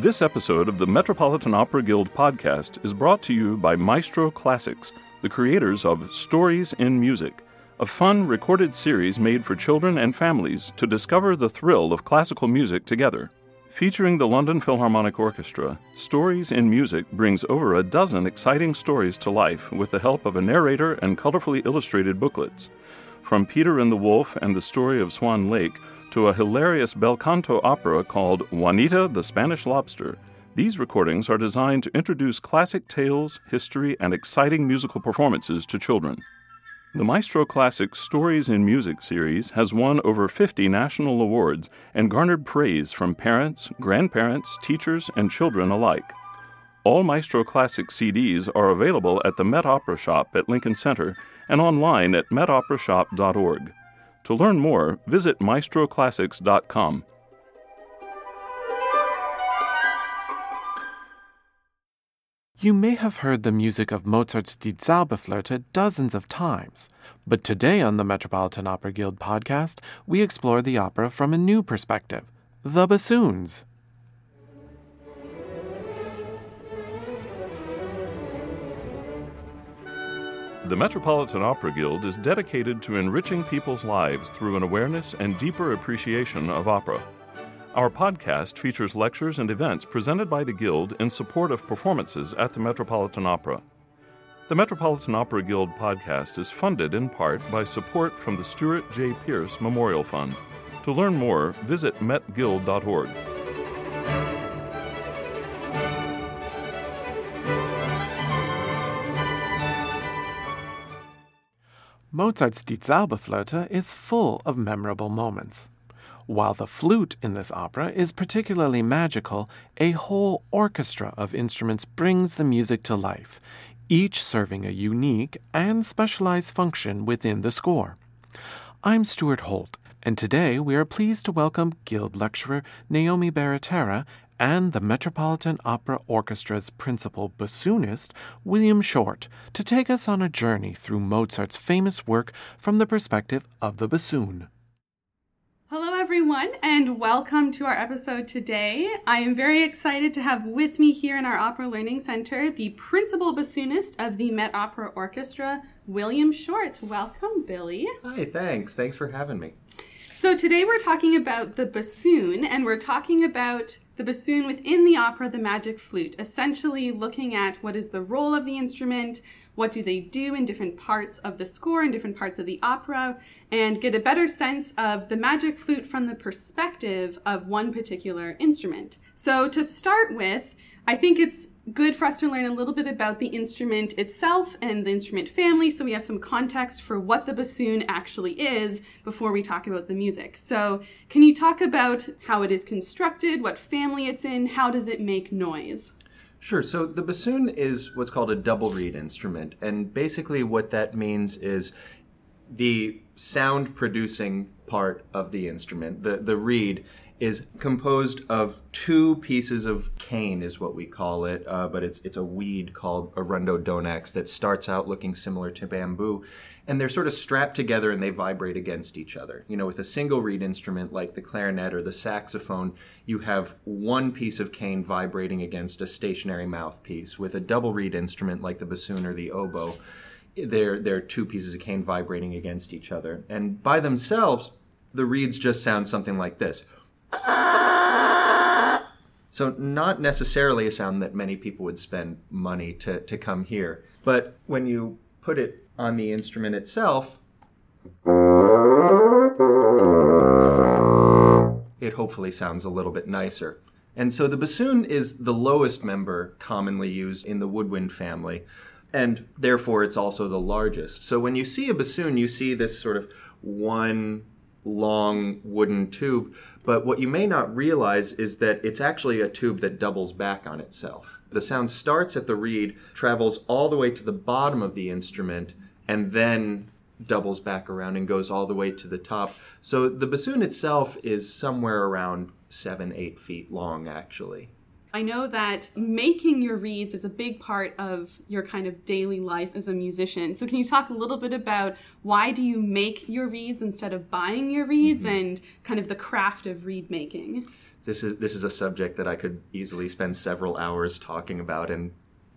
This episode of the Metropolitan Opera Guild podcast is brought to you by Maestro Classics, the creators of Stories in Music, a fun recorded series made for children and families to discover the thrill of classical music together. Featuring the London Philharmonic Orchestra, Stories in Music brings over a dozen exciting stories to life with the help of a narrator and colorfully illustrated booklets. From Peter and the Wolf and the Story of Swan Lake to a hilarious bel canto opera called Juanita the Spanish Lobster, these recordings are designed to introduce classic tales, history, and exciting musical performances to children. The Maestro Classic Stories in Music series has won over 50 national awards and garnered praise from parents, grandparents, teachers, and children alike. All Maestro Classic CDs are available at the Met Opera Shop at Lincoln Center and online at metoperashop.org. To learn more, visit maestroclassics.com. You may have heard the music of Mozart's Die Zauberflöte dozens of times, but today on the Metropolitan Opera Guild podcast, we explore the opera from a new perspective the bassoons. The Metropolitan Opera Guild is dedicated to enriching people's lives through an awareness and deeper appreciation of opera. Our podcast features lectures and events presented by the Guild in support of performances at the Metropolitan Opera. The Metropolitan Opera Guild podcast is funded in part by support from the Stuart J. Pierce Memorial Fund. To learn more, visit metguild.org. Mozart's Die Zauberflöte is full of memorable moments. While the flute in this opera is particularly magical, a whole orchestra of instruments brings the music to life, each serving a unique and specialized function within the score. I'm Stuart Holt, and today we are pleased to welcome Guild lecturer Naomi Baratera and the Metropolitan Opera Orchestra's principal bassoonist, William Short, to take us on a journey through Mozart's famous work from the perspective of the bassoon. Hello, everyone, and welcome to our episode today. I am very excited to have with me here in our Opera Learning Center the principal bassoonist of the Met Opera Orchestra, William Short. Welcome, Billy. Hi, thanks. Thanks for having me. So, today we're talking about the bassoon, and we're talking about the bassoon within the opera, the magic flute, essentially looking at what is the role of the instrument, what do they do in different parts of the score and different parts of the opera, and get a better sense of the magic flute from the perspective of one particular instrument. So, to start with, I think it's good for us to learn a little bit about the instrument itself and the instrument family so we have some context for what the bassoon actually is before we talk about the music. So, can you talk about how it is constructed, what family it's in, how does it make noise? Sure. So the bassoon is what's called a double reed instrument. And basically, what that means is the sound producing part of the instrument, the, the reed, is composed of two pieces of cane, is what we call it, uh, but it's it's a weed called Arundo donax that starts out looking similar to bamboo, and they're sort of strapped together and they vibrate against each other. You know, with a single reed instrument like the clarinet or the saxophone, you have one piece of cane vibrating against a stationary mouthpiece. With a double reed instrument like the bassoon or the oboe, they're they're two pieces of cane vibrating against each other, and by themselves, the reeds just sound something like this. So, not necessarily a sound that many people would spend money to, to come hear. But when you put it on the instrument itself, it hopefully sounds a little bit nicer. And so the bassoon is the lowest member commonly used in the woodwind family, and therefore it's also the largest. So when you see a bassoon, you see this sort of one long wooden tube, but what you may not realize is that it's actually a tube that doubles back on itself. The sound starts at the reed, travels all the way to the bottom of the instrument, and then doubles back around and goes all the way to the top. So the bassoon itself is somewhere around seven, eight feet long, actually. I know that making your reeds is a big part of your kind of daily life as a musician. So can you talk a little bit about why do you make your reeds instead of buying your reeds mm-hmm. and kind of the craft of reed making? this is this is a subject that I could easily spend several hours talking about, and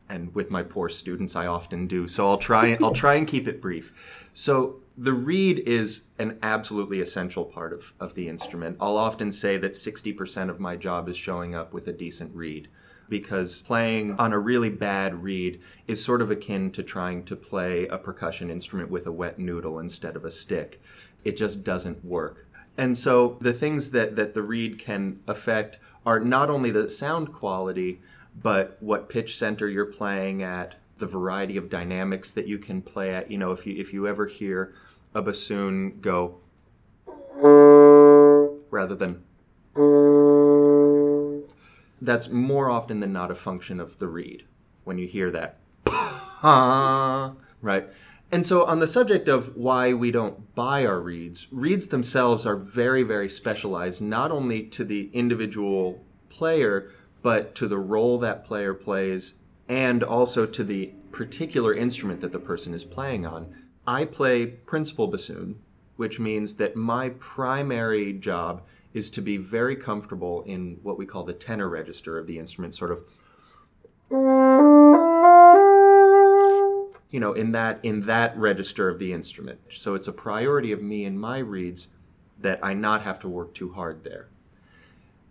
and with my poor students, I often do. So I'll try I'll try and keep it brief. So the reed is an absolutely essential part of, of the instrument. I'll often say that 60% of my job is showing up with a decent reed because playing on a really bad reed is sort of akin to trying to play a percussion instrument with a wet noodle instead of a stick. It just doesn't work. And so the things that, that the reed can affect are not only the sound quality, but what pitch center you're playing at, the variety of dynamics that you can play at. You know, if you if you ever hear a bassoon go rather than that's more often than not a function of the reed when you hear that right and so on the subject of why we don't buy our reeds reeds themselves are very very specialized not only to the individual player but to the role that player plays and also to the particular instrument that the person is playing on. I play principal bassoon, which means that my primary job is to be very comfortable in what we call the tenor register of the instrument, sort of you know in that in that register of the instrument so it's a priority of me and my reeds that i not have to work too hard there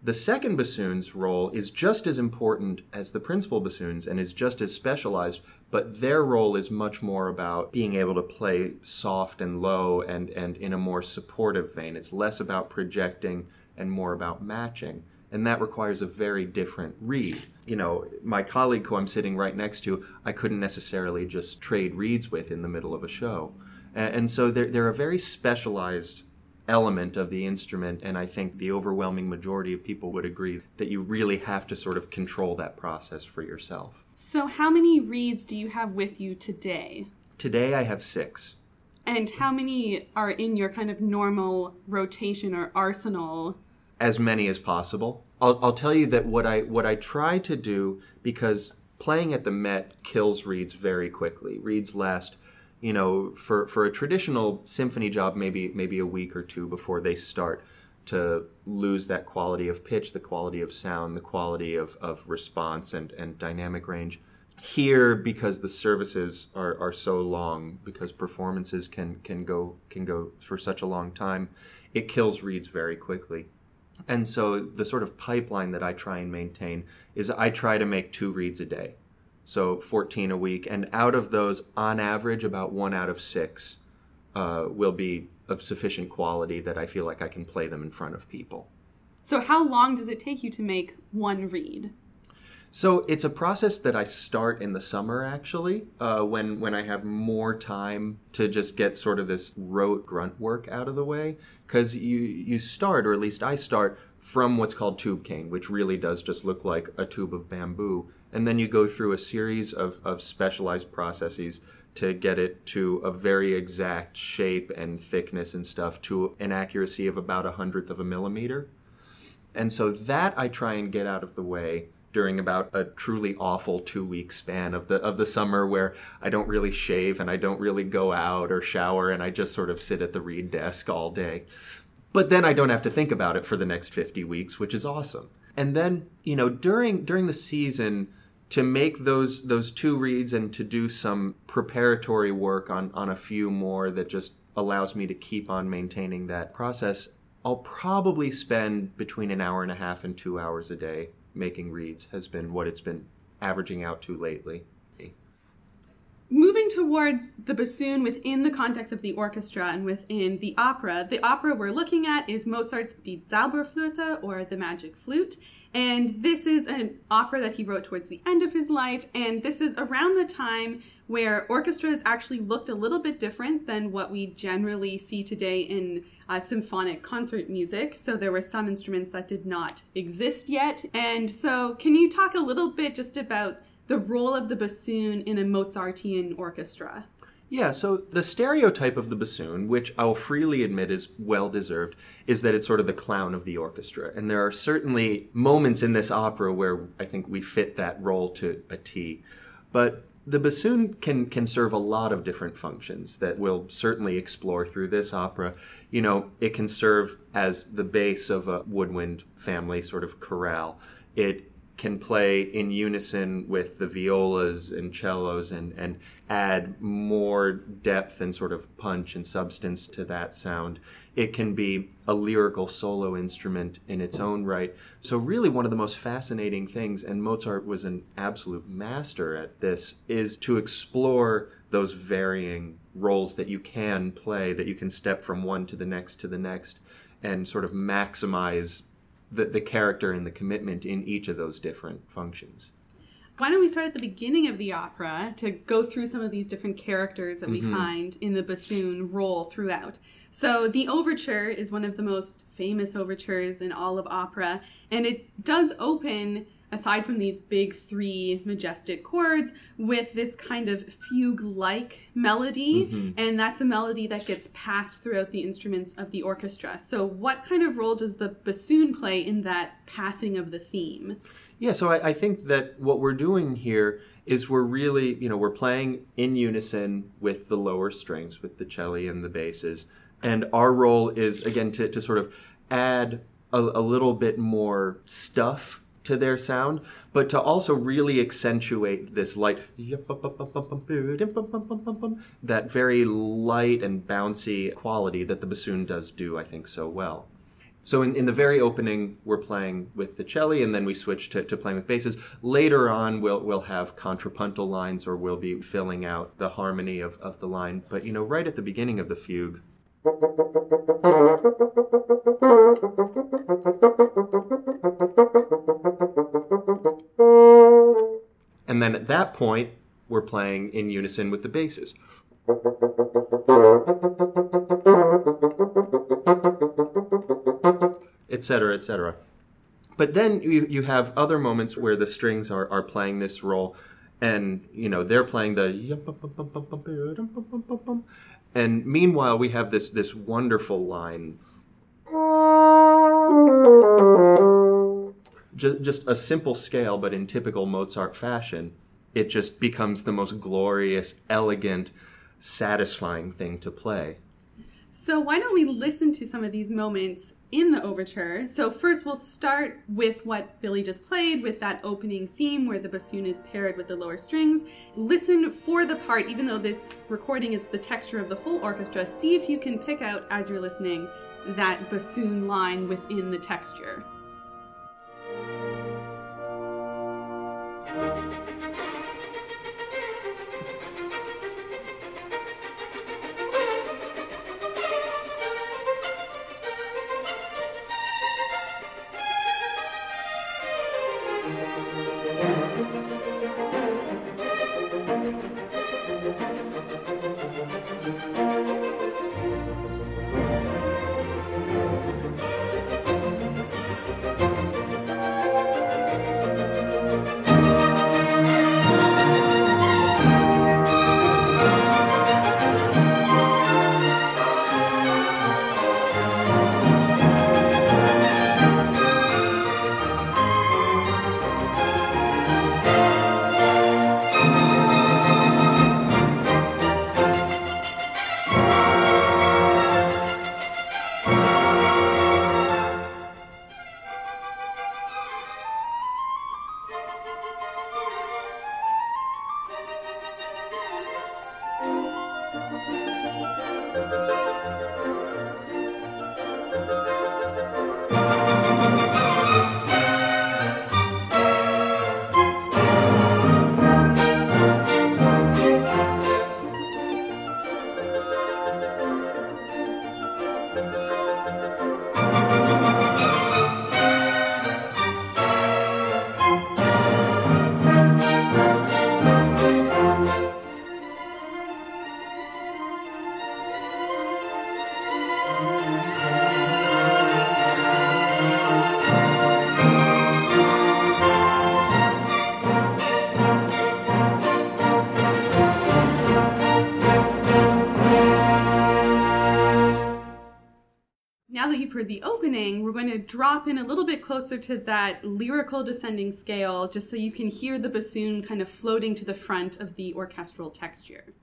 the second bassoon's role is just as important as the principal bassoon's and is just as specialized, but their role is much more about being able to play soft and low and, and in a more supportive vein. It's less about projecting and more about matching. And that requires a very different reed. You know, my colleague who I'm sitting right next to, I couldn't necessarily just trade reeds with in the middle of a show. And, and so they're, they're a very specialized element of the instrument, and I think the overwhelming majority of people would agree that you really have to sort of control that process for yourself. So, how many reeds do you have with you today? Today I have six. And how many are in your kind of normal rotation or arsenal? As many as possible. I'll, I'll tell you that what I what I try to do because playing at the Met kills reeds very quickly. Reeds last you know, for, for a traditional symphony job, maybe maybe a week or two before they start to lose that quality of pitch, the quality of sound, the quality of, of response and, and dynamic range. Here, because the services are, are so long, because performances can, can go can go for such a long time, it kills reeds very quickly. And so the sort of pipeline that I try and maintain is I try to make two reeds a day so 14 a week. And out of those, on average, about one out of six uh, will be of sufficient quality that I feel like I can play them in front of people. So, how long does it take you to make one reed? So it's a process that I start in the summer, actually, uh, when when I have more time to just get sort of this rote grunt work out of the way. Because you you start, or at least I start, from what's called tube cane, which really does just look like a tube of bamboo, and then you go through a series of, of specialized processes to get it to a very exact shape and thickness and stuff to an accuracy of about a hundredth of a millimeter. And so that I try and get out of the way during about a truly awful two week span of the of the summer where I don't really shave and I don't really go out or shower and I just sort of sit at the reed desk all day. But then I don't have to think about it for the next 50 weeks, which is awesome. And then, you know, during during the season to make those those two reeds and to do some preparatory work on on a few more that just allows me to keep on maintaining that process i'll probably spend between an hour and a half and two hours a day making reeds has been what it's been averaging out to lately moving towards the bassoon within the context of the orchestra and within the opera, the opera we're looking at is Mozart's Die Zauberflöte or The Magic Flute. And this is an opera that he wrote towards the end of his life. And this is around the time where orchestras actually looked a little bit different than what we generally see today in uh, symphonic concert music. So there were some instruments that did not exist yet. And so, can you talk a little bit just about the role of the bassoon in a Mozartian orchestra. Yeah, so the stereotype of the bassoon, which I'll freely admit is well deserved, is that it's sort of the clown of the orchestra. And there are certainly moments in this opera where I think we fit that role to a T. But The bassoon can can serve a lot of different functions that we'll certainly explore through this opera. You know, it can serve as the base of a woodwind family sort of chorale. It can play in unison with the violas and cellos and, and add more depth and sort of punch and substance to that sound. It can be a lyrical solo instrument in its own right. So, really, one of the most fascinating things, and Mozart was an absolute master at this, is to explore those varying roles that you can play, that you can step from one to the next to the next, and sort of maximize the, the character and the commitment in each of those different functions. Why don't we start at the beginning of the opera to go through some of these different characters that we mm-hmm. find in the bassoon role throughout? So, the overture is one of the most famous overtures in all of opera, and it does open aside from these big three majestic chords, with this kind of fugue like melody. Mm-hmm. And that's a melody that gets passed throughout the instruments of the orchestra. So, what kind of role does the bassoon play in that passing of the theme? Yeah, so I, I think that what we're doing here is we're really, you know, we're playing in unison with the lower strings, with the cello and the basses. And our role is, again, to, to sort of add a, a little bit more stuff to their sound, but to also really accentuate this light, that very light and bouncy quality that the bassoon does do, I think, so well. So in, in the very opening, we're playing with the cello, and then we switch to, to playing with basses. Later on, we'll we'll have contrapuntal lines, or we'll be filling out the harmony of, of the line. But you know, right at the beginning of the fugue, and then at that point, we're playing in unison with the basses. Etc., etc. But then you, you have other moments where the strings are, are playing this role and you know they're playing the and meanwhile, we have this this wonderful line. Just, just a simple scale, but in typical Mozart fashion, it just becomes the most glorious, elegant, satisfying thing to play. So, why don't we listen to some of these moments in the overture. So, first, we'll start with what Billy just played with that opening theme where the bassoon is paired with the lower strings. Listen for the part, even though this recording is the texture of the whole orchestra. See if you can pick out as you're listening that bassoon line within the texture. Heard the opening, we're going to drop in a little bit closer to that lyrical descending scale just so you can hear the bassoon kind of floating to the front of the orchestral texture.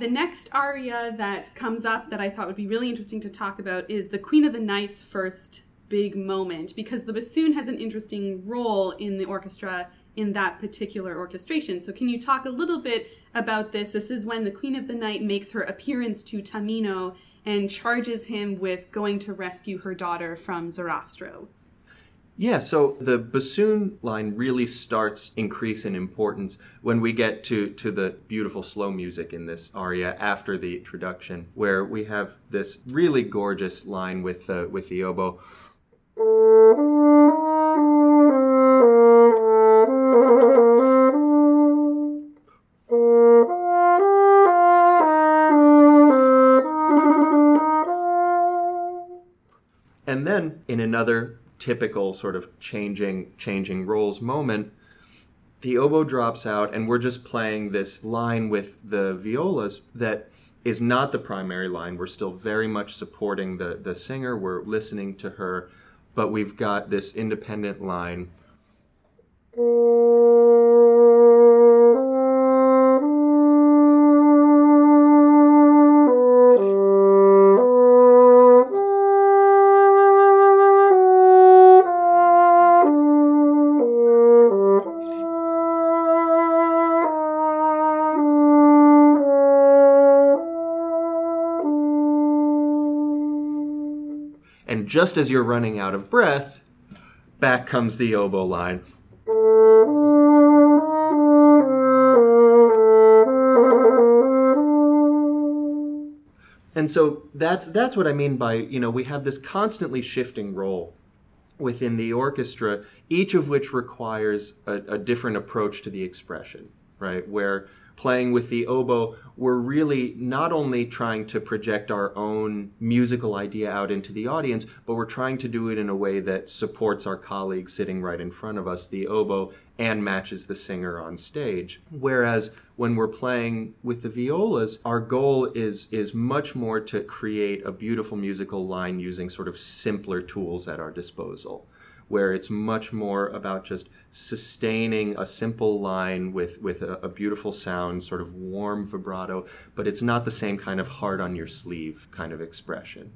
The next aria that comes up that I thought would be really interesting to talk about is the Queen of the Night's first big moment because the bassoon has an interesting role in the orchestra in that particular orchestration. So, can you talk a little bit about this? This is when the Queen of the Night makes her appearance to Tamino and charges him with going to rescue her daughter from Sarastro. Yeah, so the bassoon line really starts increase in importance when we get to, to the beautiful slow music in this aria after the introduction, where we have this really gorgeous line with the with the oboe. And then in another typical sort of changing changing roles moment the oboe drops out and we're just playing this line with the violas that is not the primary line. We're still very much supporting the the singer. We're listening to her but we've got this independent line just as you're running out of breath, back comes the oboe line. And so that's that's what I mean by, you know, we have this constantly shifting role within the orchestra, each of which requires a, a different approach to the expression, right? Where playing with the oboe, we're really not only trying to project our own musical idea out into the audience, but we're trying to do it in a way that supports our colleague sitting right in front of us, the oboe, and matches the singer on stage. Whereas when we're playing with the violas, our goal is is much more to create a beautiful musical line using sort of simpler tools at our disposal where it's much more about just sustaining a simple line with, with a, a, beautiful sound, sort of warm vibrato, but it's not the same kind of heart on your sleeve kind of expression.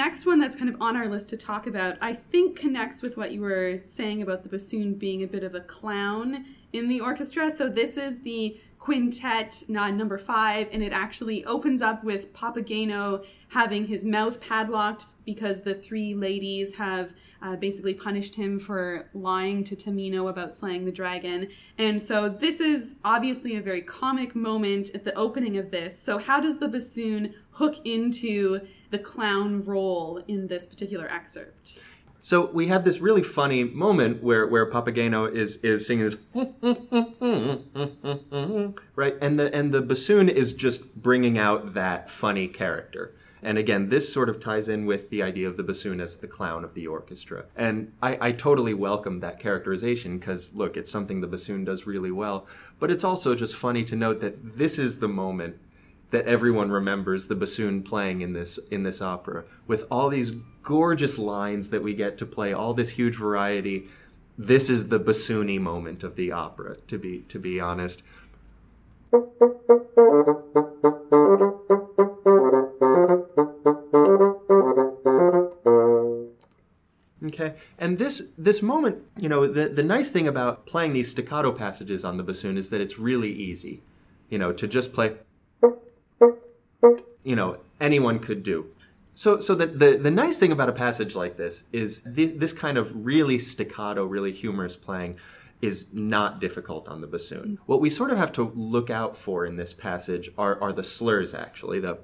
Next one that's kind of on our list to talk about, I think, connects with what you were saying about the bassoon being a bit of a clown in the orchestra. So this is the quintet number five, and it actually opens up with Papageno having his mouth padlocked because the three ladies have uh, basically punished him for lying to Tamino about slaying the dragon. And so this is obviously a very comic moment at the opening of this. So how does the bassoon hook into the clown role in this particular excerpt? So we have this really funny moment where where Papageno is is singing this right, and the and the bassoon is just bringing out that funny character. And again, this sort of ties in with the idea of the bassoon as the clown of the orchestra. And I, I totally welcome that characterization because, look, it's something the bassoon does really well. But it's also just funny to note that this is the moment that everyone remembers the bassoon playing in this in this opera. With all these gorgeous lines that we get to play all this huge variety this is the bassoony moment of the opera to be to be honest. Okay, and this this moment, you know, the the nice thing about playing these staccato passages on the bassoon is that it's really easy, you know, to just play you know anyone could do. So, so the, the, the nice thing about a passage like this is this, this kind of really staccato, really humorous playing is not difficult on the bassoon. Mm-hmm. What we sort of have to look out for in this passage are, are the slurs, actually. The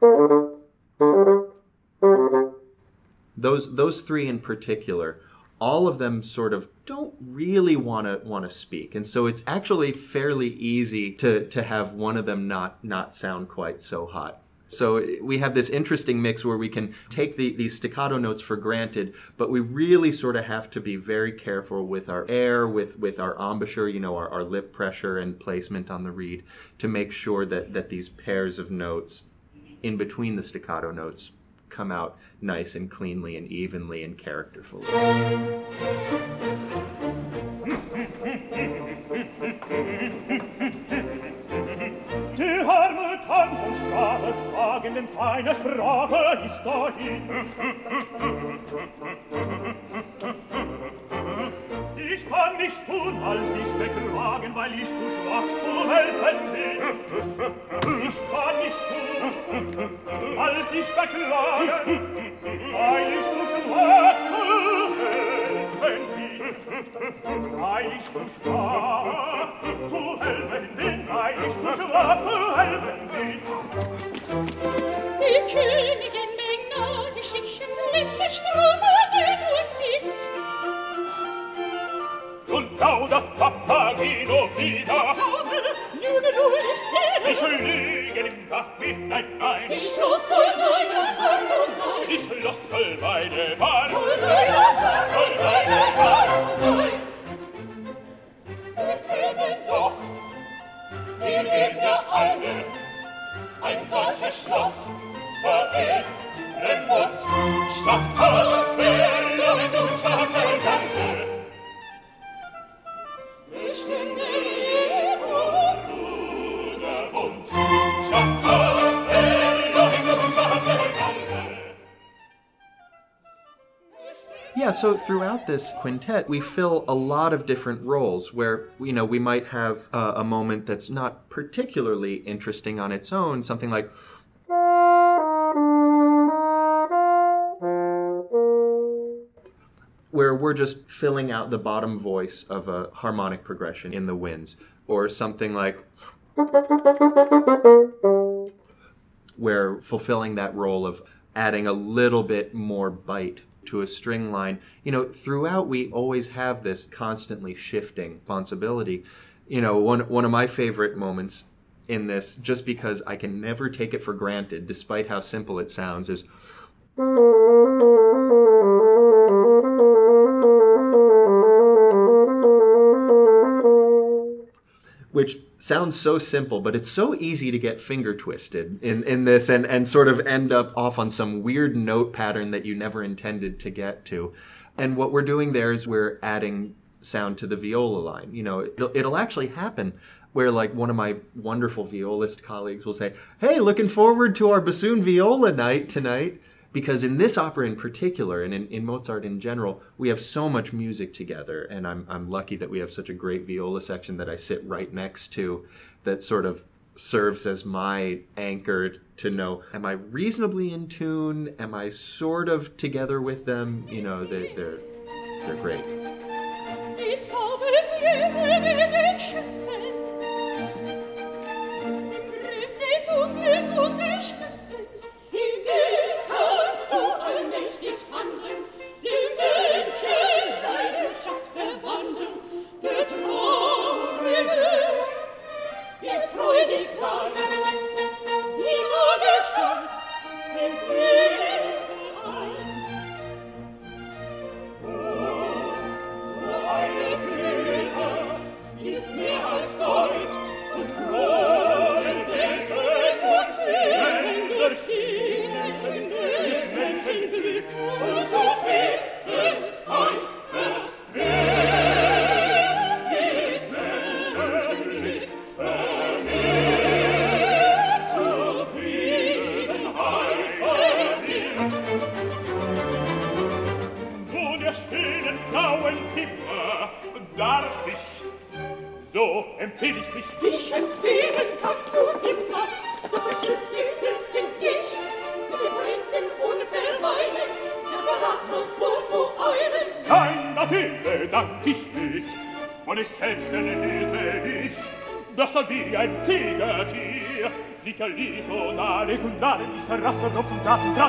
mm-hmm. those those three in particular, all of them sort of don't really want to want to speak, and so it's actually fairly easy to to have one of them not not sound quite so hot. So we have this interesting mix where we can take the, these staccato notes for granted, but we really sort of have to be very careful with our air, with, with our embouchure, you know, our, our lip pressure and placement on the reed to make sure that, that these pairs of notes in between the staccato notes come out nice and cleanly and evenly and characterfully. Sprache ist dahin. Ich kann nicht tun, als dich beklagen, weil ich zu schwach zu helfen bin. Ich kann nicht tun, als dich beklagen, weil ich zu schwach zu helfen bin. Weil ich zu schwach zu helfen bin, weil ich zu schwach zu helfen bin. Die Königin Menge, die schickende letzte Strophe geht durch mich. Und laudert Papagino wieder. Lüge du nicht Ich gerne, lüge im Nacht nein, nein. die Schloss soll deine Warnung sein. Ich schloss soll meine Bahn. Soll deine Warnung, deine Warnung sein. Wir können doch Wir geben ja alle ein solches Schloss verehren und statt alles wäre, Yeah, so throughout this quintet, we fill a lot of different roles where, you know, we might have uh, a moment that's not particularly interesting on its own, something like. Where we're just filling out the bottom voice of a harmonic progression in the winds, or something like. where fulfilling that role of adding a little bit more bite to a string line. You know, throughout we always have this constantly shifting responsibility. You know, one one of my favorite moments in this, just because I can never take it for granted, despite how simple it sounds, is which sounds so simple, but it's so easy to get finger twisted in, in this and, and sort of end up off on some weird note pattern that you never intended to get to. And what we're doing there is we're adding sound to the viola line. You know, it'll, it'll actually happen where like one of my wonderful violist colleagues will say, "Hey, looking forward to our bassoon viola night tonight." Because in this opera in particular, and in, in Mozart in general, we have so much music together, and I'm, I'm lucky that we have such a great viola section that I sit right next to that sort of serves as my anchor to know am I reasonably in tune? Am I sort of together with them? You know, they, they're, they're great.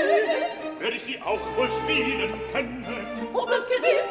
Züge, werde ich sie auch wohl spielen können. Und ganz gewiss,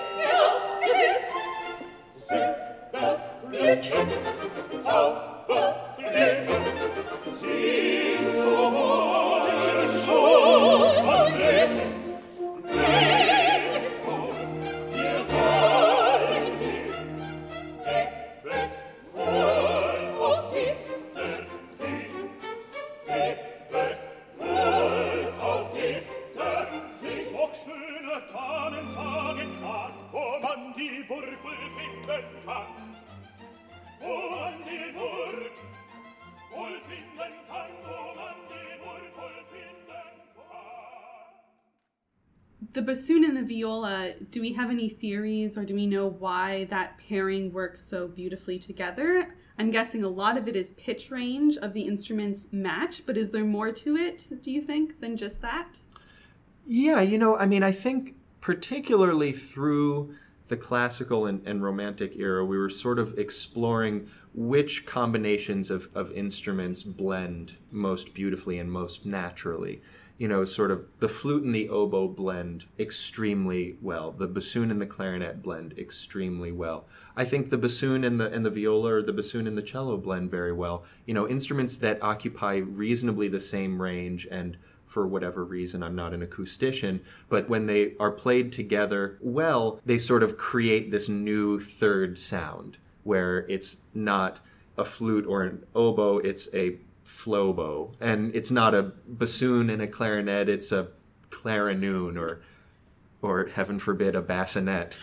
viola, uh, do we have any theories or do we know why that pairing works so beautifully together? I'm guessing a lot of it is pitch range of the instruments match, but is there more to it, do you think, than just that? Yeah, you know, I mean, I think particularly through the classical and, and romantic era, we were sort of exploring which combinations of, of instruments blend most beautifully and most naturally. You know, sort of the flute and the oboe blend extremely well. The bassoon and the clarinet blend extremely well. I think the bassoon and the and the viola or the bassoon and the cello blend very well. You know, instruments that occupy reasonably the same range and for whatever reason I'm not an acoustician, but when they are played together well, they sort of create this new third sound where it's not a flute or an oboe, it's a flobo. And it's not a bassoon and a clarinet, it's a clarinoon or or heaven forbid a bassinet.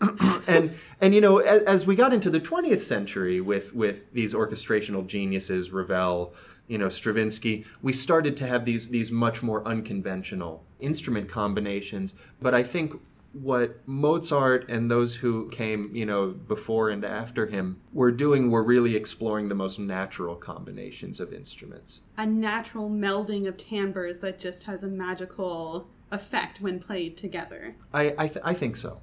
and and you know as, as we got into the 20th century with with these orchestrational geniuses Ravel you know Stravinsky we started to have these these much more unconventional instrument combinations but I think what Mozart and those who came you know before and after him were doing were really exploring the most natural combinations of instruments A natural melding of timbres that just has a magical effect when played together. I I, th- I think so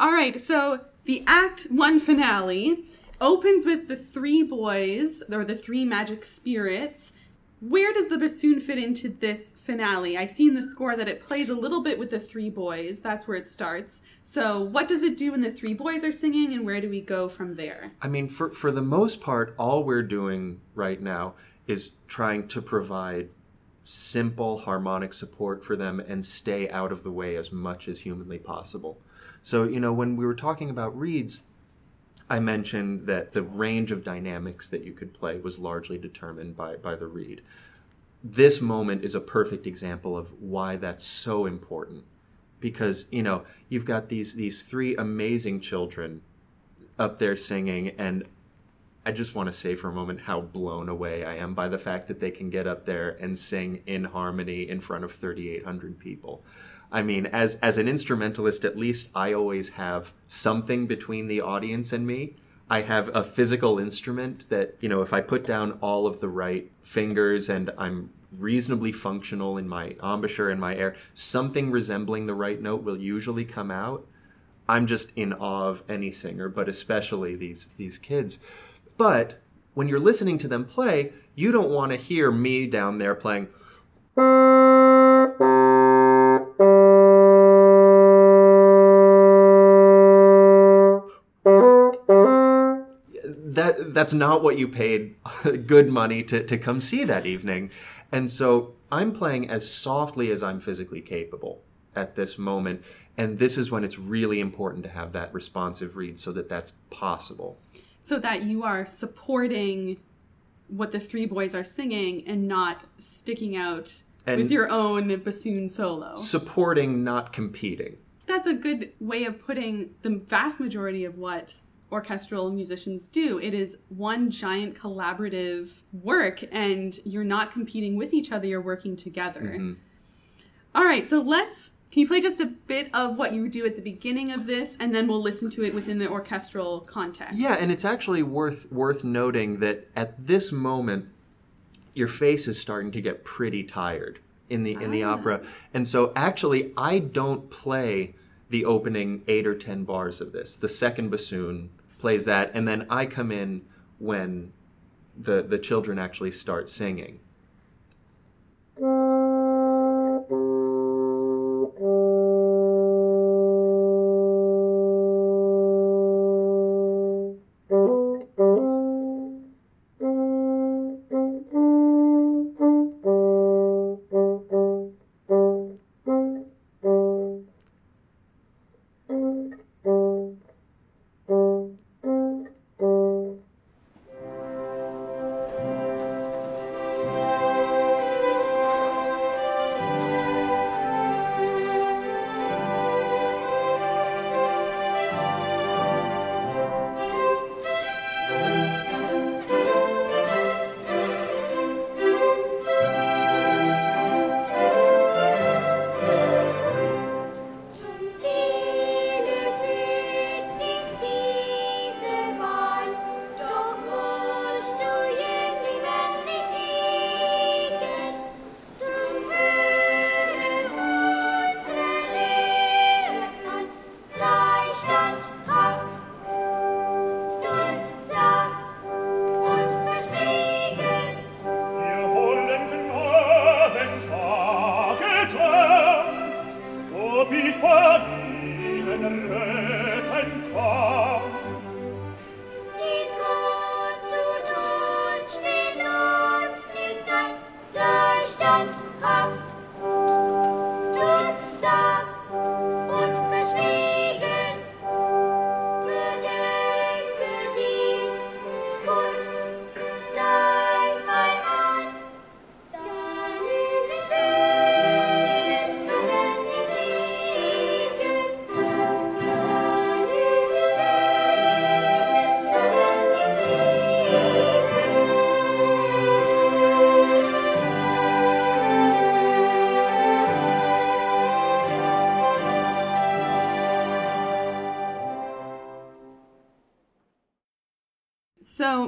All right, so the Act One finale opens with the three boys, or the three magic spirits. Where does the bassoon fit into this finale? I see in the score that it plays a little bit with the three boys. That's where it starts. So, what does it do when the three boys are singing, and where do we go from there? I mean, for for the most part, all we're doing right now is trying to provide simple harmonic support for them and stay out of the way as much as humanly possible. So, you know, when we were talking about reeds, I mentioned that the range of dynamics that you could play was largely determined by, by the reed. This moment is a perfect example of why that's so important. Because, you know, you've got these these three amazing children up there singing and I just want to say for a moment how blown away I am by the fact that they can get up there and sing in harmony in front of 3,800 people. I mean, as as an instrumentalist, at least I always have something between the audience and me. I have a physical instrument that, you know, if I put down all of the right fingers and I'm reasonably functional in my embouchure and my air, something resembling the right note will usually come out. I'm just in awe of any singer, but especially these these kids. But when you're listening to them play, you don't want to hear me down there playing. That that's not what you paid good money to, to come see that evening. And so I'm playing as softly as I'm physically capable at this moment. And this is when it's really important to have that responsive reed so that that's possible so that you are supporting what the three boys are singing and not sticking out And- with your own bassoon solo. supporting not competing That's a good way of putting the vast majority of what orchestral musicians do. It is one giant collaborative work, and you're not competing with each other, you're working together. Mm-hmm. All right, so let's. Can you play just a bit of what you do at the beginning of this, and then we'll listen to it within the orchestral context? yeah and it's actually worth worth noting that at this moment your face is starting to get pretty tired in the in the ah. opera and so actually i don't play the opening eight or ten bars of this the second bassoon plays that and then i come in when the the children actually start singing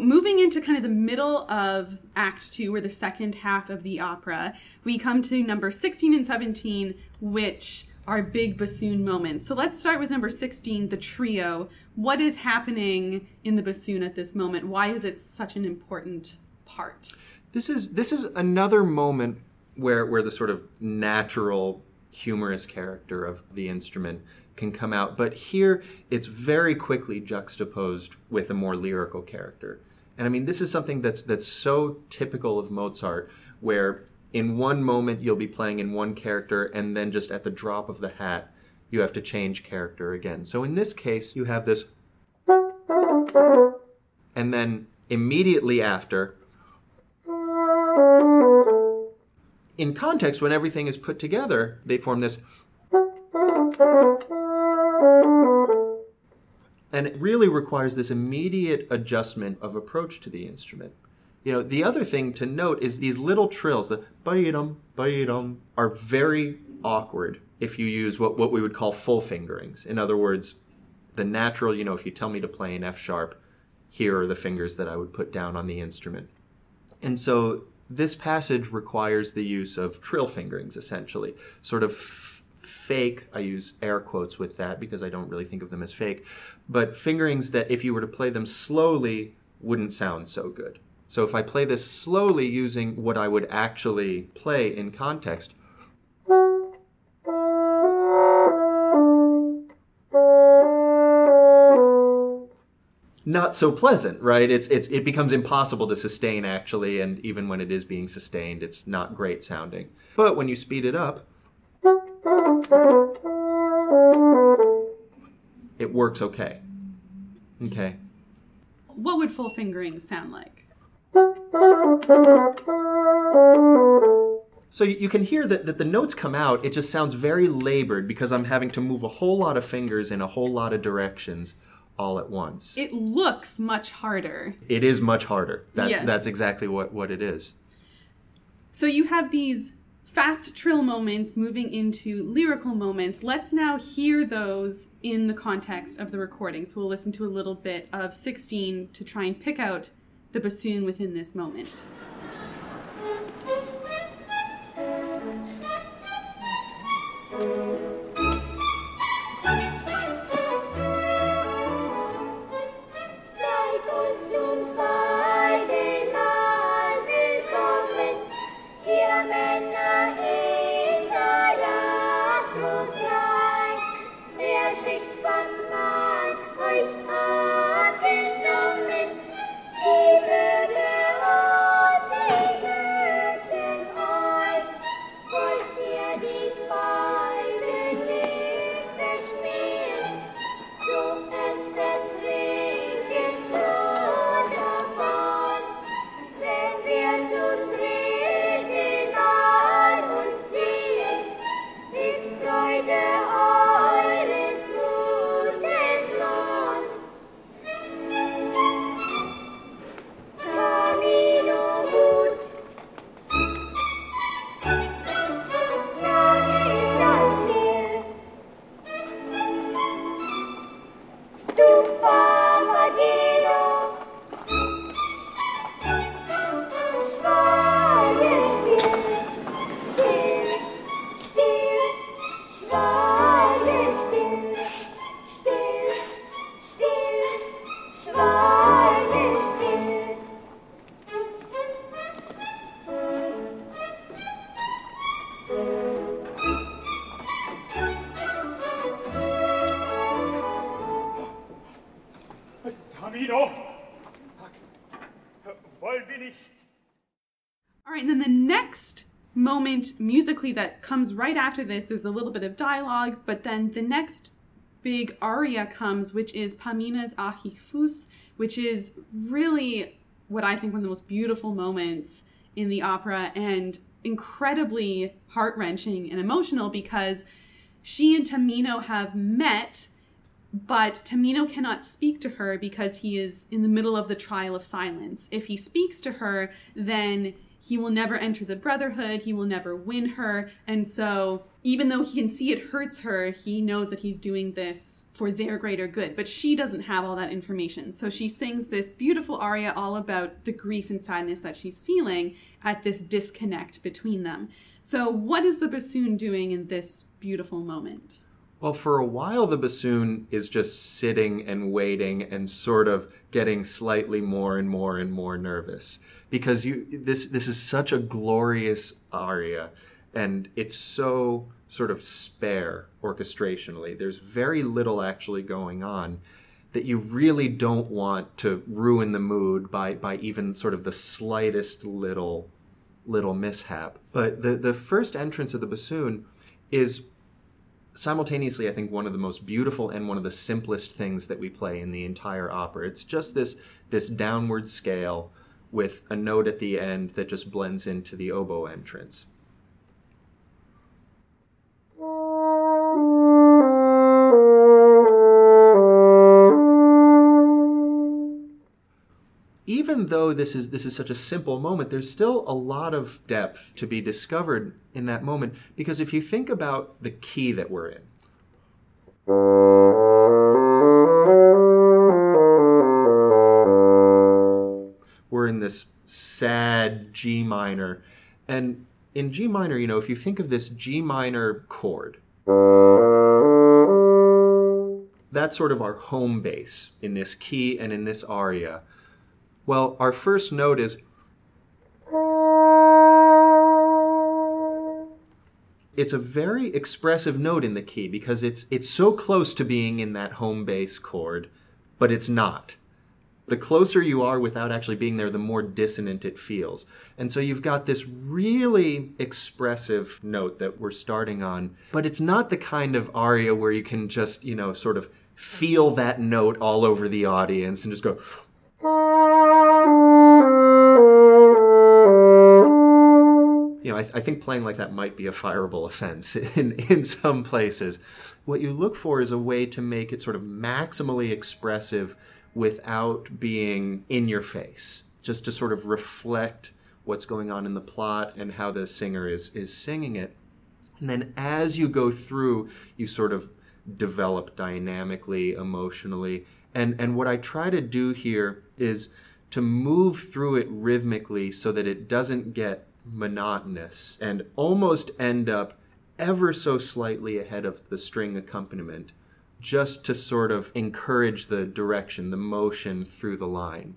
moving into kind of the middle of Act Two, or the second half of the opera, we come to number 16 and 17, which are big bassoon moments. So, let's start with number 16, the trio. What is happening in the bassoon at this moment? Why is it such an important part? this is this is another moment where where the sort of natural humorous character of the instrument can come out but here it's very quickly juxtaposed with a more lyrical character and i mean this is something that's that's so typical of mozart where in one moment you'll be playing in one character, and then just at the drop of the hat, you have to change character again. So in this case, you have this, and then immediately after, in context, when everything is put together, they form this. And it really requires this immediate adjustment of approach to the instrument. You know, the other thing to note is these little trills, the ba-dum, ba-dum, are very awkward if you use what, what we would call full fingerings. In other words, the natural, you know, if you tell me to play an F sharp, here are the fingers that I would put down on the instrument. And so this passage requires the use of trill fingerings, essentially, sort of fake. I use air quotes with that because I don't really think of them as fake, but fingerings that if you were to play them slowly wouldn't sound so good. So if I play this slowly using what I would actually play in context, not so pleasant, right? It's it's it becomes impossible to sustain actually, and even when it is being sustained, it's not great sounding. But when you speed it up, it works okay. Okay. What would full fingering sound like? So you can hear that, that the notes come out, it just sounds very labored because I'm having to move a whole lot of fingers in a whole lot of directions all at once. It looks much harder. it is much harder. That's Yes. that's exactly what, what it is. So you have these fast trill moments moving into lyrical moments. Let's now hear those in the context of the recording. So we'll listen to a little bit of 16 to try and pick out the bassoon within this moment. musically that comes right after this, there's a little bit of dialogue, but then the next big aria comes, which is Pamina's Ach, ich fühl's, which is really what I think one of the most beautiful moments in the opera and incredibly heart wrenching and emotional because she and Tamino have met but Tamino cannot speak to her because he is in the middle of the trial of silence. If he speaks to her, then he will never enter the brotherhood, he will never win her, and so even though he can see it hurts her, he knows that he's doing this for their greater good. But she doesn't have all that information. So she sings this beautiful aria all about the grief and sadness that she's feeling at this disconnect between them. So, what is the bassoon doing in this beautiful moment? Well, for a while, the bassoon is just sitting and waiting and sort of getting slightly more and more and more nervous because you this this is such a glorious aria and it's so sort of spare orchestrationally. There's very little actually going on that you really don't want to ruin the mood by by even sort of the slightest little little mishap. But the, the first entrance of the bassoon is simultaneously, I think, one of the most beautiful and one of the simplest things that we play in the entire opera. It's just this this downward scale with a note at the end that just blends into the oboe entrance. even though this is this is such a simple moment, there's still a lot of depth to be discovered in that moment because if you think about the key that we're in. This sad G minor. And in G minor, you know, if you think of this G minor chord, that's sort of our home base in this key and in this aria. Well, our first note is it's a very expressive note in the key because it's it's so close to being in that home base chord, but it's not. The closer you are without actually being there, the more dissonant it feels. And so you've got this really expressive note that we're starting on, but it's not the kind of aria where you can just, you know, sort of feel that note all over the audience and just go you know, I, I, think playing like that might be a fireable offense in, in some places. What you look for is a way to make it sort of maximally expressive without being in your face, just to sort of reflect what's going on in the plot and how the singer is, is singing it. And then as you go through, you sort of develop dynamically, emotionally. And, and what I try to do here is to move through it rhythmically so that it doesn't get monotonous and almost end up ever so slightly ahead of the string accompaniment just to sort of encourage the direction, the motion through the line.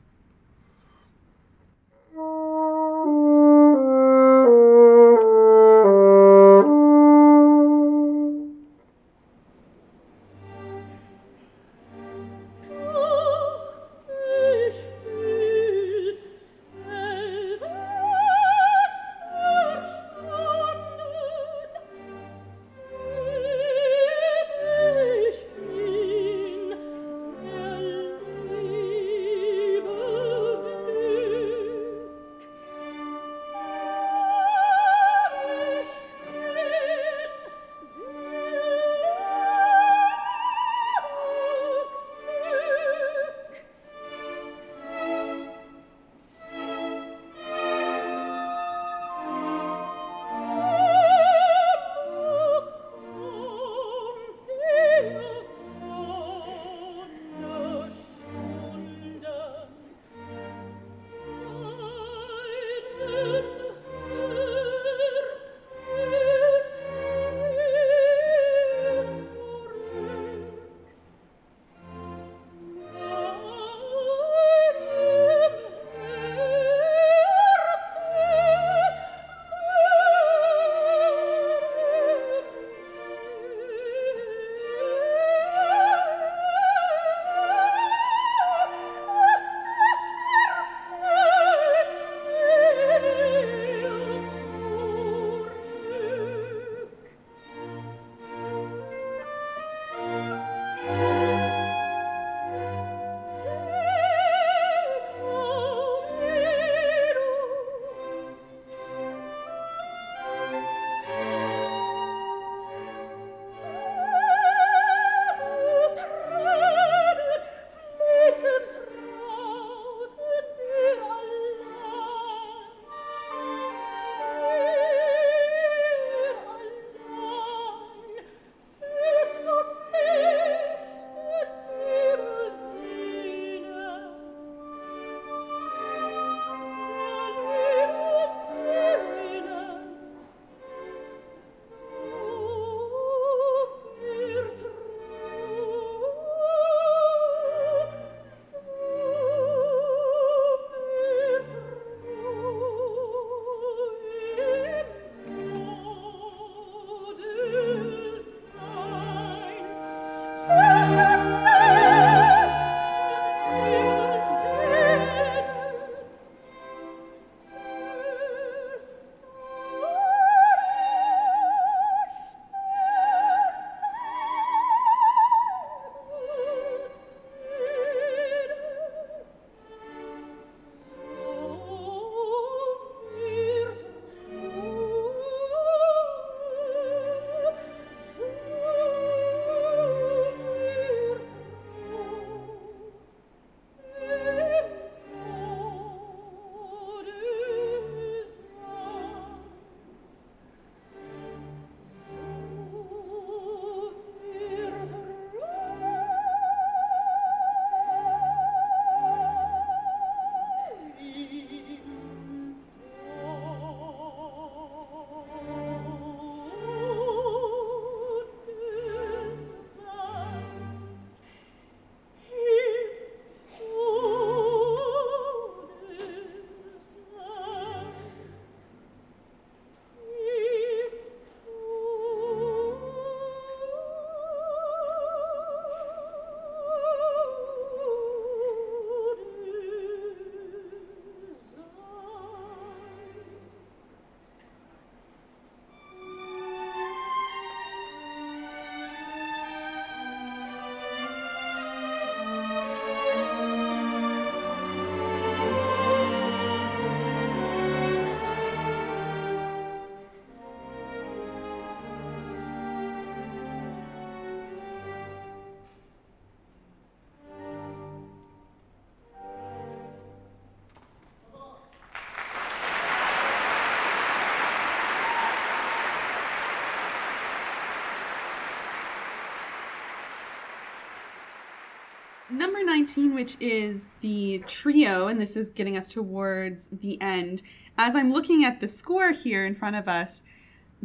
Number 19, which is the trio, and this is getting us towards the end. As I'm looking at the score here in front of us,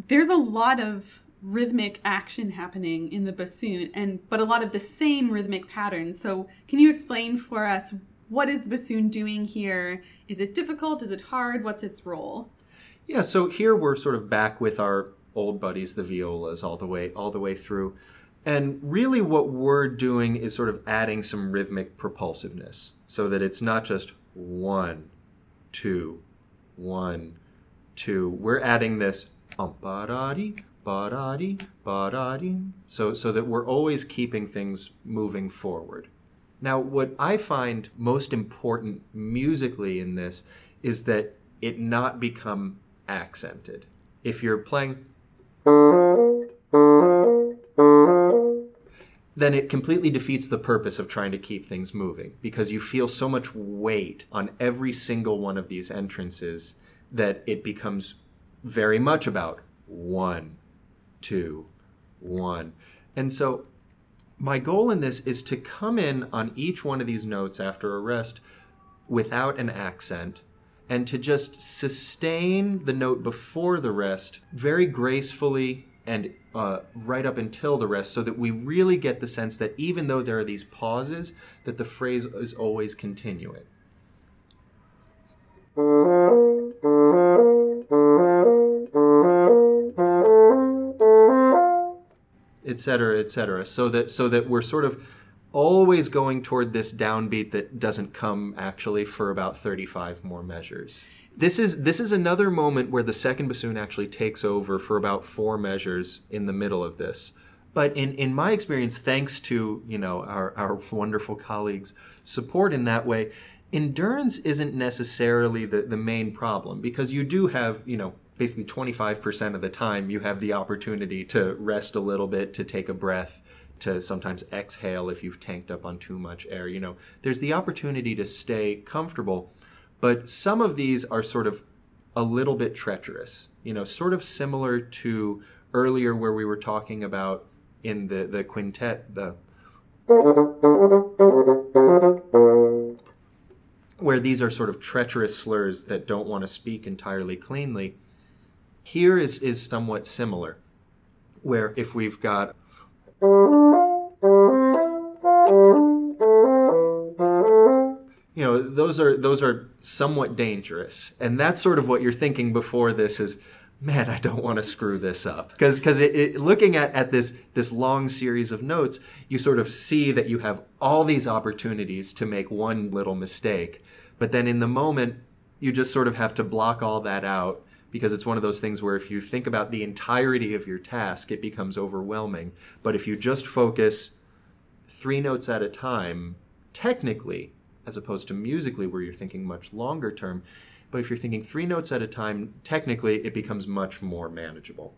there's a lot of rhythmic action happening in the bassoon and but a lot of the same rhythmic patterns. So, can you explain for us what is the bassoon doing here? Is it difficult? Is it hard? What's its role? Yeah, so here we're sort of back with our old buddies, the violas, all the way all the way through. And really what we're doing is sort of adding some rhythmic propulsiveness so that it's not just one, two, one, two. We're adding this um, ba-da-dee, ba-da-dee, ba-da-dee, so so that we're always keeping things moving forward. Now, what I find most important musically in this is that it not become accented. If you're playing, then it completely defeats the purpose of trying to keep things moving because you feel so much weight on every single one of these entrances that it becomes very much about one, two, one. And so my goal in this is to come in on each one of these notes after a rest without an accent and to just sustain the note before the rest very gracefully and uh, right up until the rest so that we really get the sense that even though there are these pauses that the phrase is always continuing. Etc etc so that so that we're sort of always going toward this downbeat that doesn't come actually for about 35 more measures. This is this is another moment where the second bassoon actually takes over for about four measures in the middle of this. But in, in my experience thanks to you know our, our wonderful colleagues support in that way endurance isn't necessarily the, the main problem because you do have you know basically 25% of the time you have the opportunity to rest a little bit to take a breath to sometimes exhale if you've tanked up on too much air you know. There's the opportunity to stay comfortable but some of these are sort of a little bit treacherous you know sort of similar to earlier where we were talking about in the the quintet the where these are sort of treacherous slurs that don't want to speak entirely cleanly. Here is is somewhat similar where if we've got you know those are those are somewhat dangerous. And that's sort of what you're thinking before this is man i don't want to screw this up. Because because looking at, at this this long series of notes you sort of see that you have all these opportunities to make one little mistake. But then in the moment you just sort of have to block all that out because it's one of those things where if you think about the entirety of your task it becomes overwhelming but if you just focus three notes at a time technically as opposed to musically where you're thinking much longer term. But if you're thinking three notes at a time, technically it becomes much more manageable.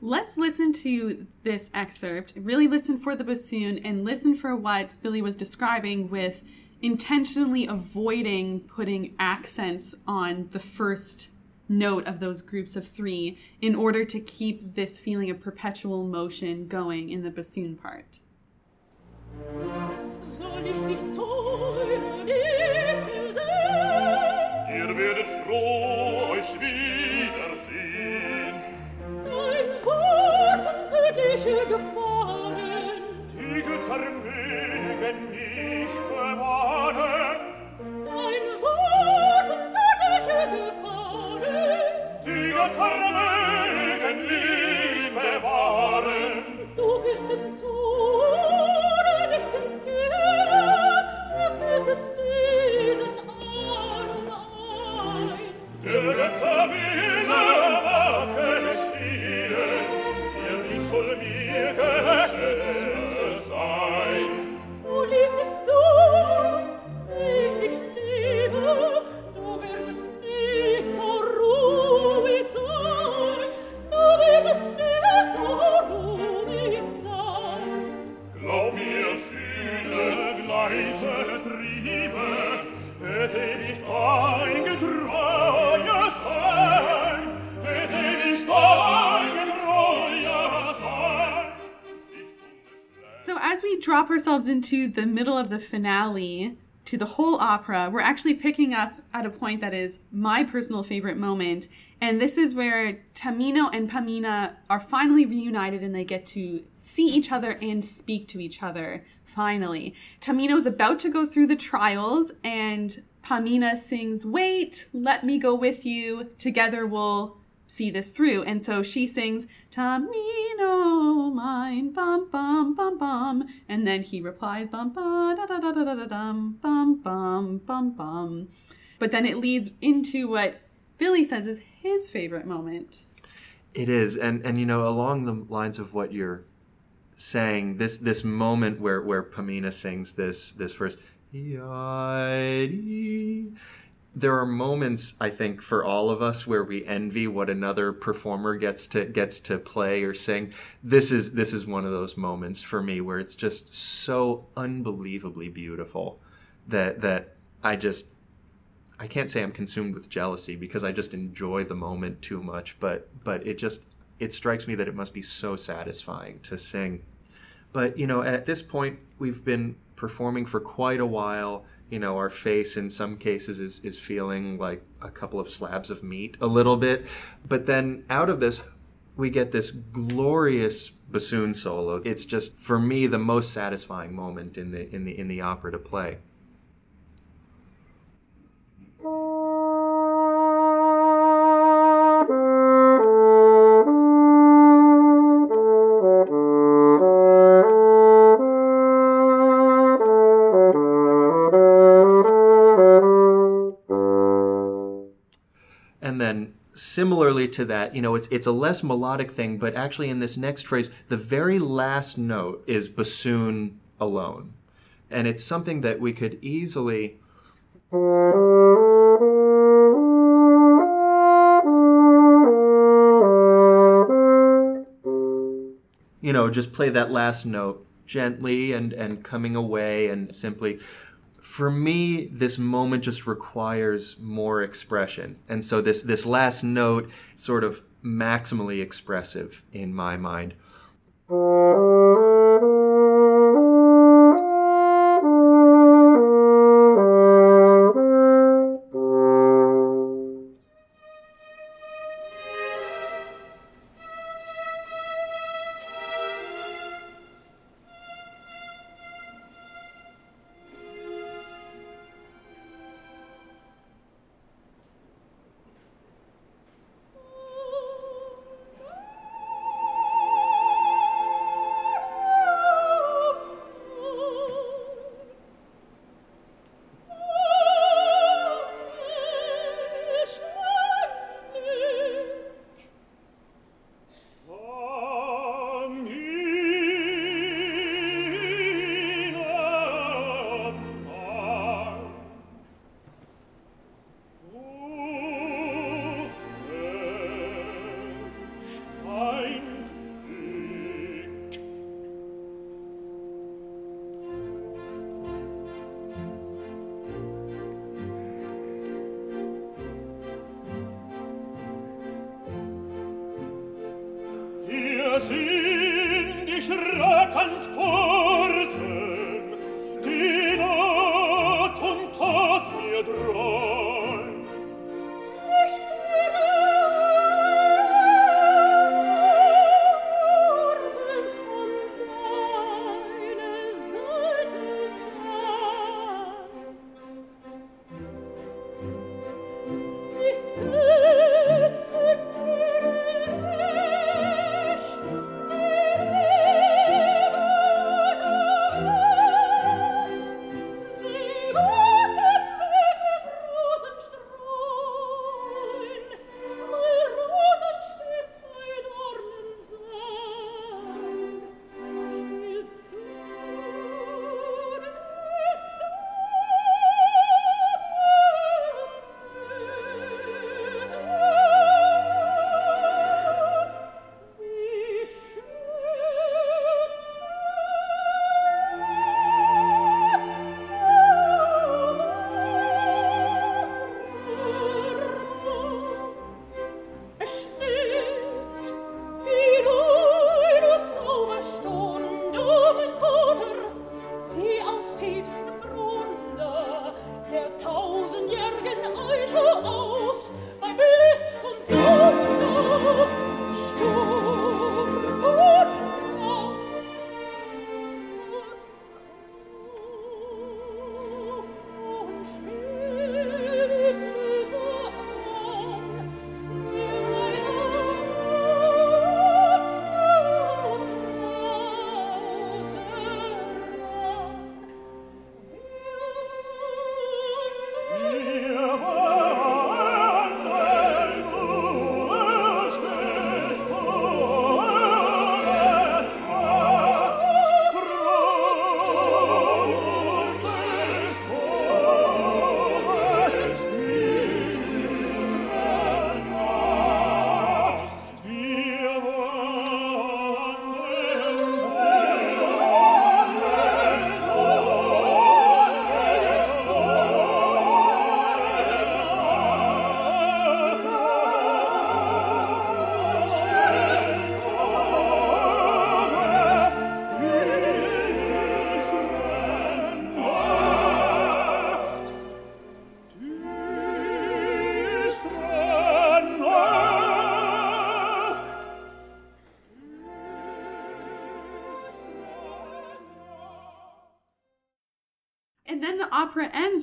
Let's listen to this excerpt, really listen for the bassoon, and listen for what Billy was describing with intentionally avoiding putting accents on the first note of those groups of three in order to keep this feeling of perpetual motion going in the bassoon part. Soll ich dich teuer nicht sehen? Ihr werdet froh euch wiedersehen. Dein Wort und tödliche Gefahren. Die Götter mögen mich bewahren. corre ourselves into the middle of the finale to the whole opera, we're actually picking up at a point that is my personal favorite moment. And this is where Tamino and Pamina are finally reunited and they get to see each other and speak to each other. Finally. Tamino is about to go through the trials and Pamina sings, Wait, let me go with you. Together we'll see this through. And so she sings, Tamino mine, bum bum bum bum. And then he replies, bum bum da da da da da da dum, bum bum bum bum. But then it leads into what Billy says is his favorite moment. It is, and and you know, along the lines of what you're saying, this this moment where where Pamina sings this this verse, there are moments I think for all of us where we envy what another performer gets to gets to play or sing. This is this is one of those moments for me where it's just so unbelievably beautiful that that I just I can't say I'm consumed with jealousy because I just enjoy the moment too much, but but it just it strikes me that it must be so satisfying to sing. But you know, at this point we've been performing for quite a while you know, our face in some cases is, is feeling like a couple of slabs of meat a little bit. But then out of this, we get this glorious bassoon solo. It's just, for me, the most satisfying moment in the, in the, in the opera to play. Similarly to that, you know, it's it's a less melodic thing, but actually in this next phrase, the very last note is bassoon alone. And it's something that we could easily you know, just play that last note gently and and coming away and simply for me, this moment just requires more expression. And so this, this last note sort of maximally expressive in my mind.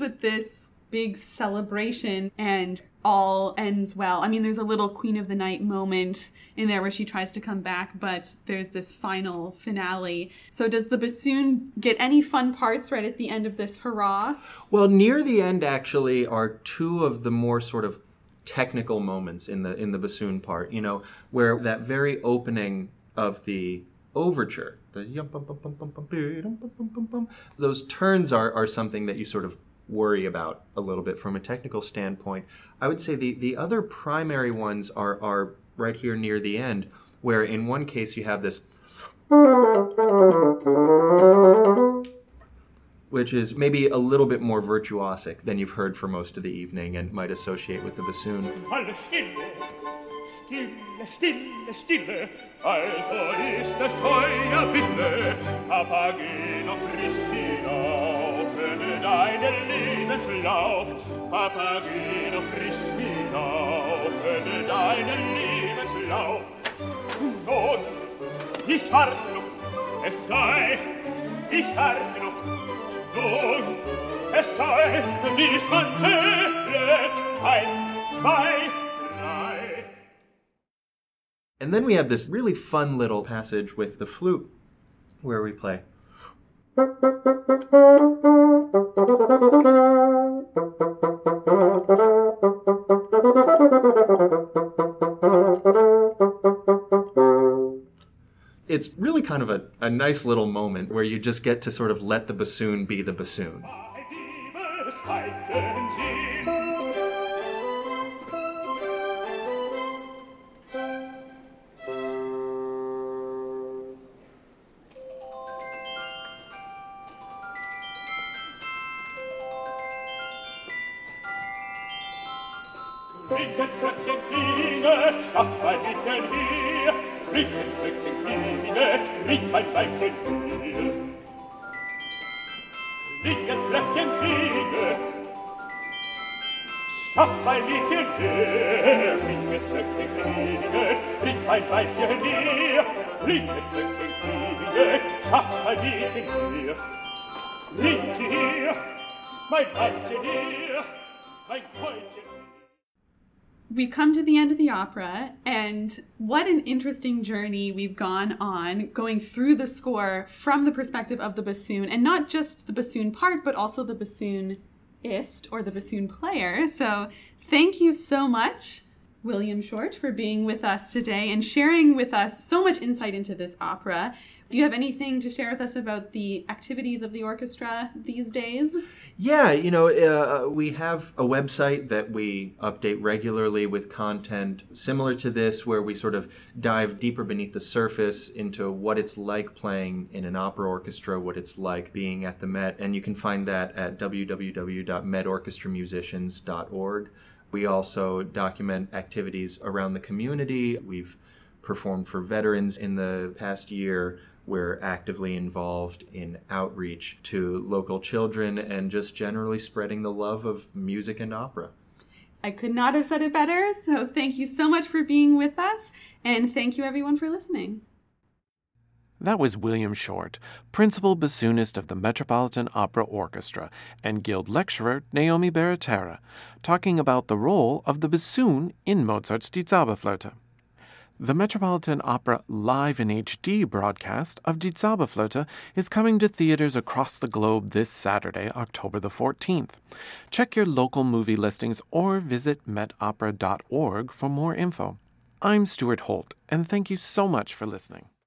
With this big celebration and all ends well. I mean, there's a little Queen of the Night moment in there where she tries to come back, but there's this final finale. So, does the bassoon get any fun parts right at the end of this hurrah? Well, near the end actually are two of the more sort of technical moments in the in the bassoon part, you know, where that very opening of the overture, the those turns are, are something that you sort of worry about a little bit from a technical standpoint. I would say the, the other primary ones are, are right here near the end, where in one case you have this which is maybe a little bit more virtuosic than you've heard for most of the evening and might associate with the bassoon. Deinen Lebenslauf. Deinen Lebenslauf. Nun, es sei. Nun, es sei, man eins, zwei. And then we have this really fun little passage with the flute where we play. It's really kind of a, a nice little moment where you just get to sort of let the bassoon be the bassoon. Winget, Löckchen, krieget. Schafft mein Mädchen her, Winget, Löckchen, krieget. Bringt mein Weibchen her, Winget, Löckchen, krieget. Schafft mein Mädchen her, Winget her, mein Weibchen her, mein Freundchen her. We've come to the end of the opera, and what an interesting journey we've gone on going through the score from the perspective of the bassoon, and not just the bassoon part, but also the bassoonist or the bassoon player. So, thank you so much, William Short, for being with us today and sharing with us so much insight into this opera. Do you have anything to share with us about the activities of the orchestra these days? Yeah, you know, uh, we have a website that we update regularly with content similar to this, where we sort of dive deeper beneath the surface into what it's like playing in an opera orchestra, what it's like being at the Met, and you can find that at www.metorchestramusicians.org. We also document activities around the community. We've performed for veterans in the past year. we're actively involved in outreach to local children and just generally spreading the love of music and opera. I could not have said it better. So thank you so much for being with us, and thank you everyone for listening. That was William Short, principal bassoonist of the Metropolitan Opera Orchestra, and Guild lecturer Naomi Barrettara, talking about the role of the bassoon in Mozart's Die Zauberflöte. The Metropolitan Opera Live in HD broadcast of Die Zauberflöte is coming to theaters across the globe this Saturday, October the 14th. Check your local movie listings or visit metopera.org for more info. I'm Stuart Holt, and thank you so much for listening.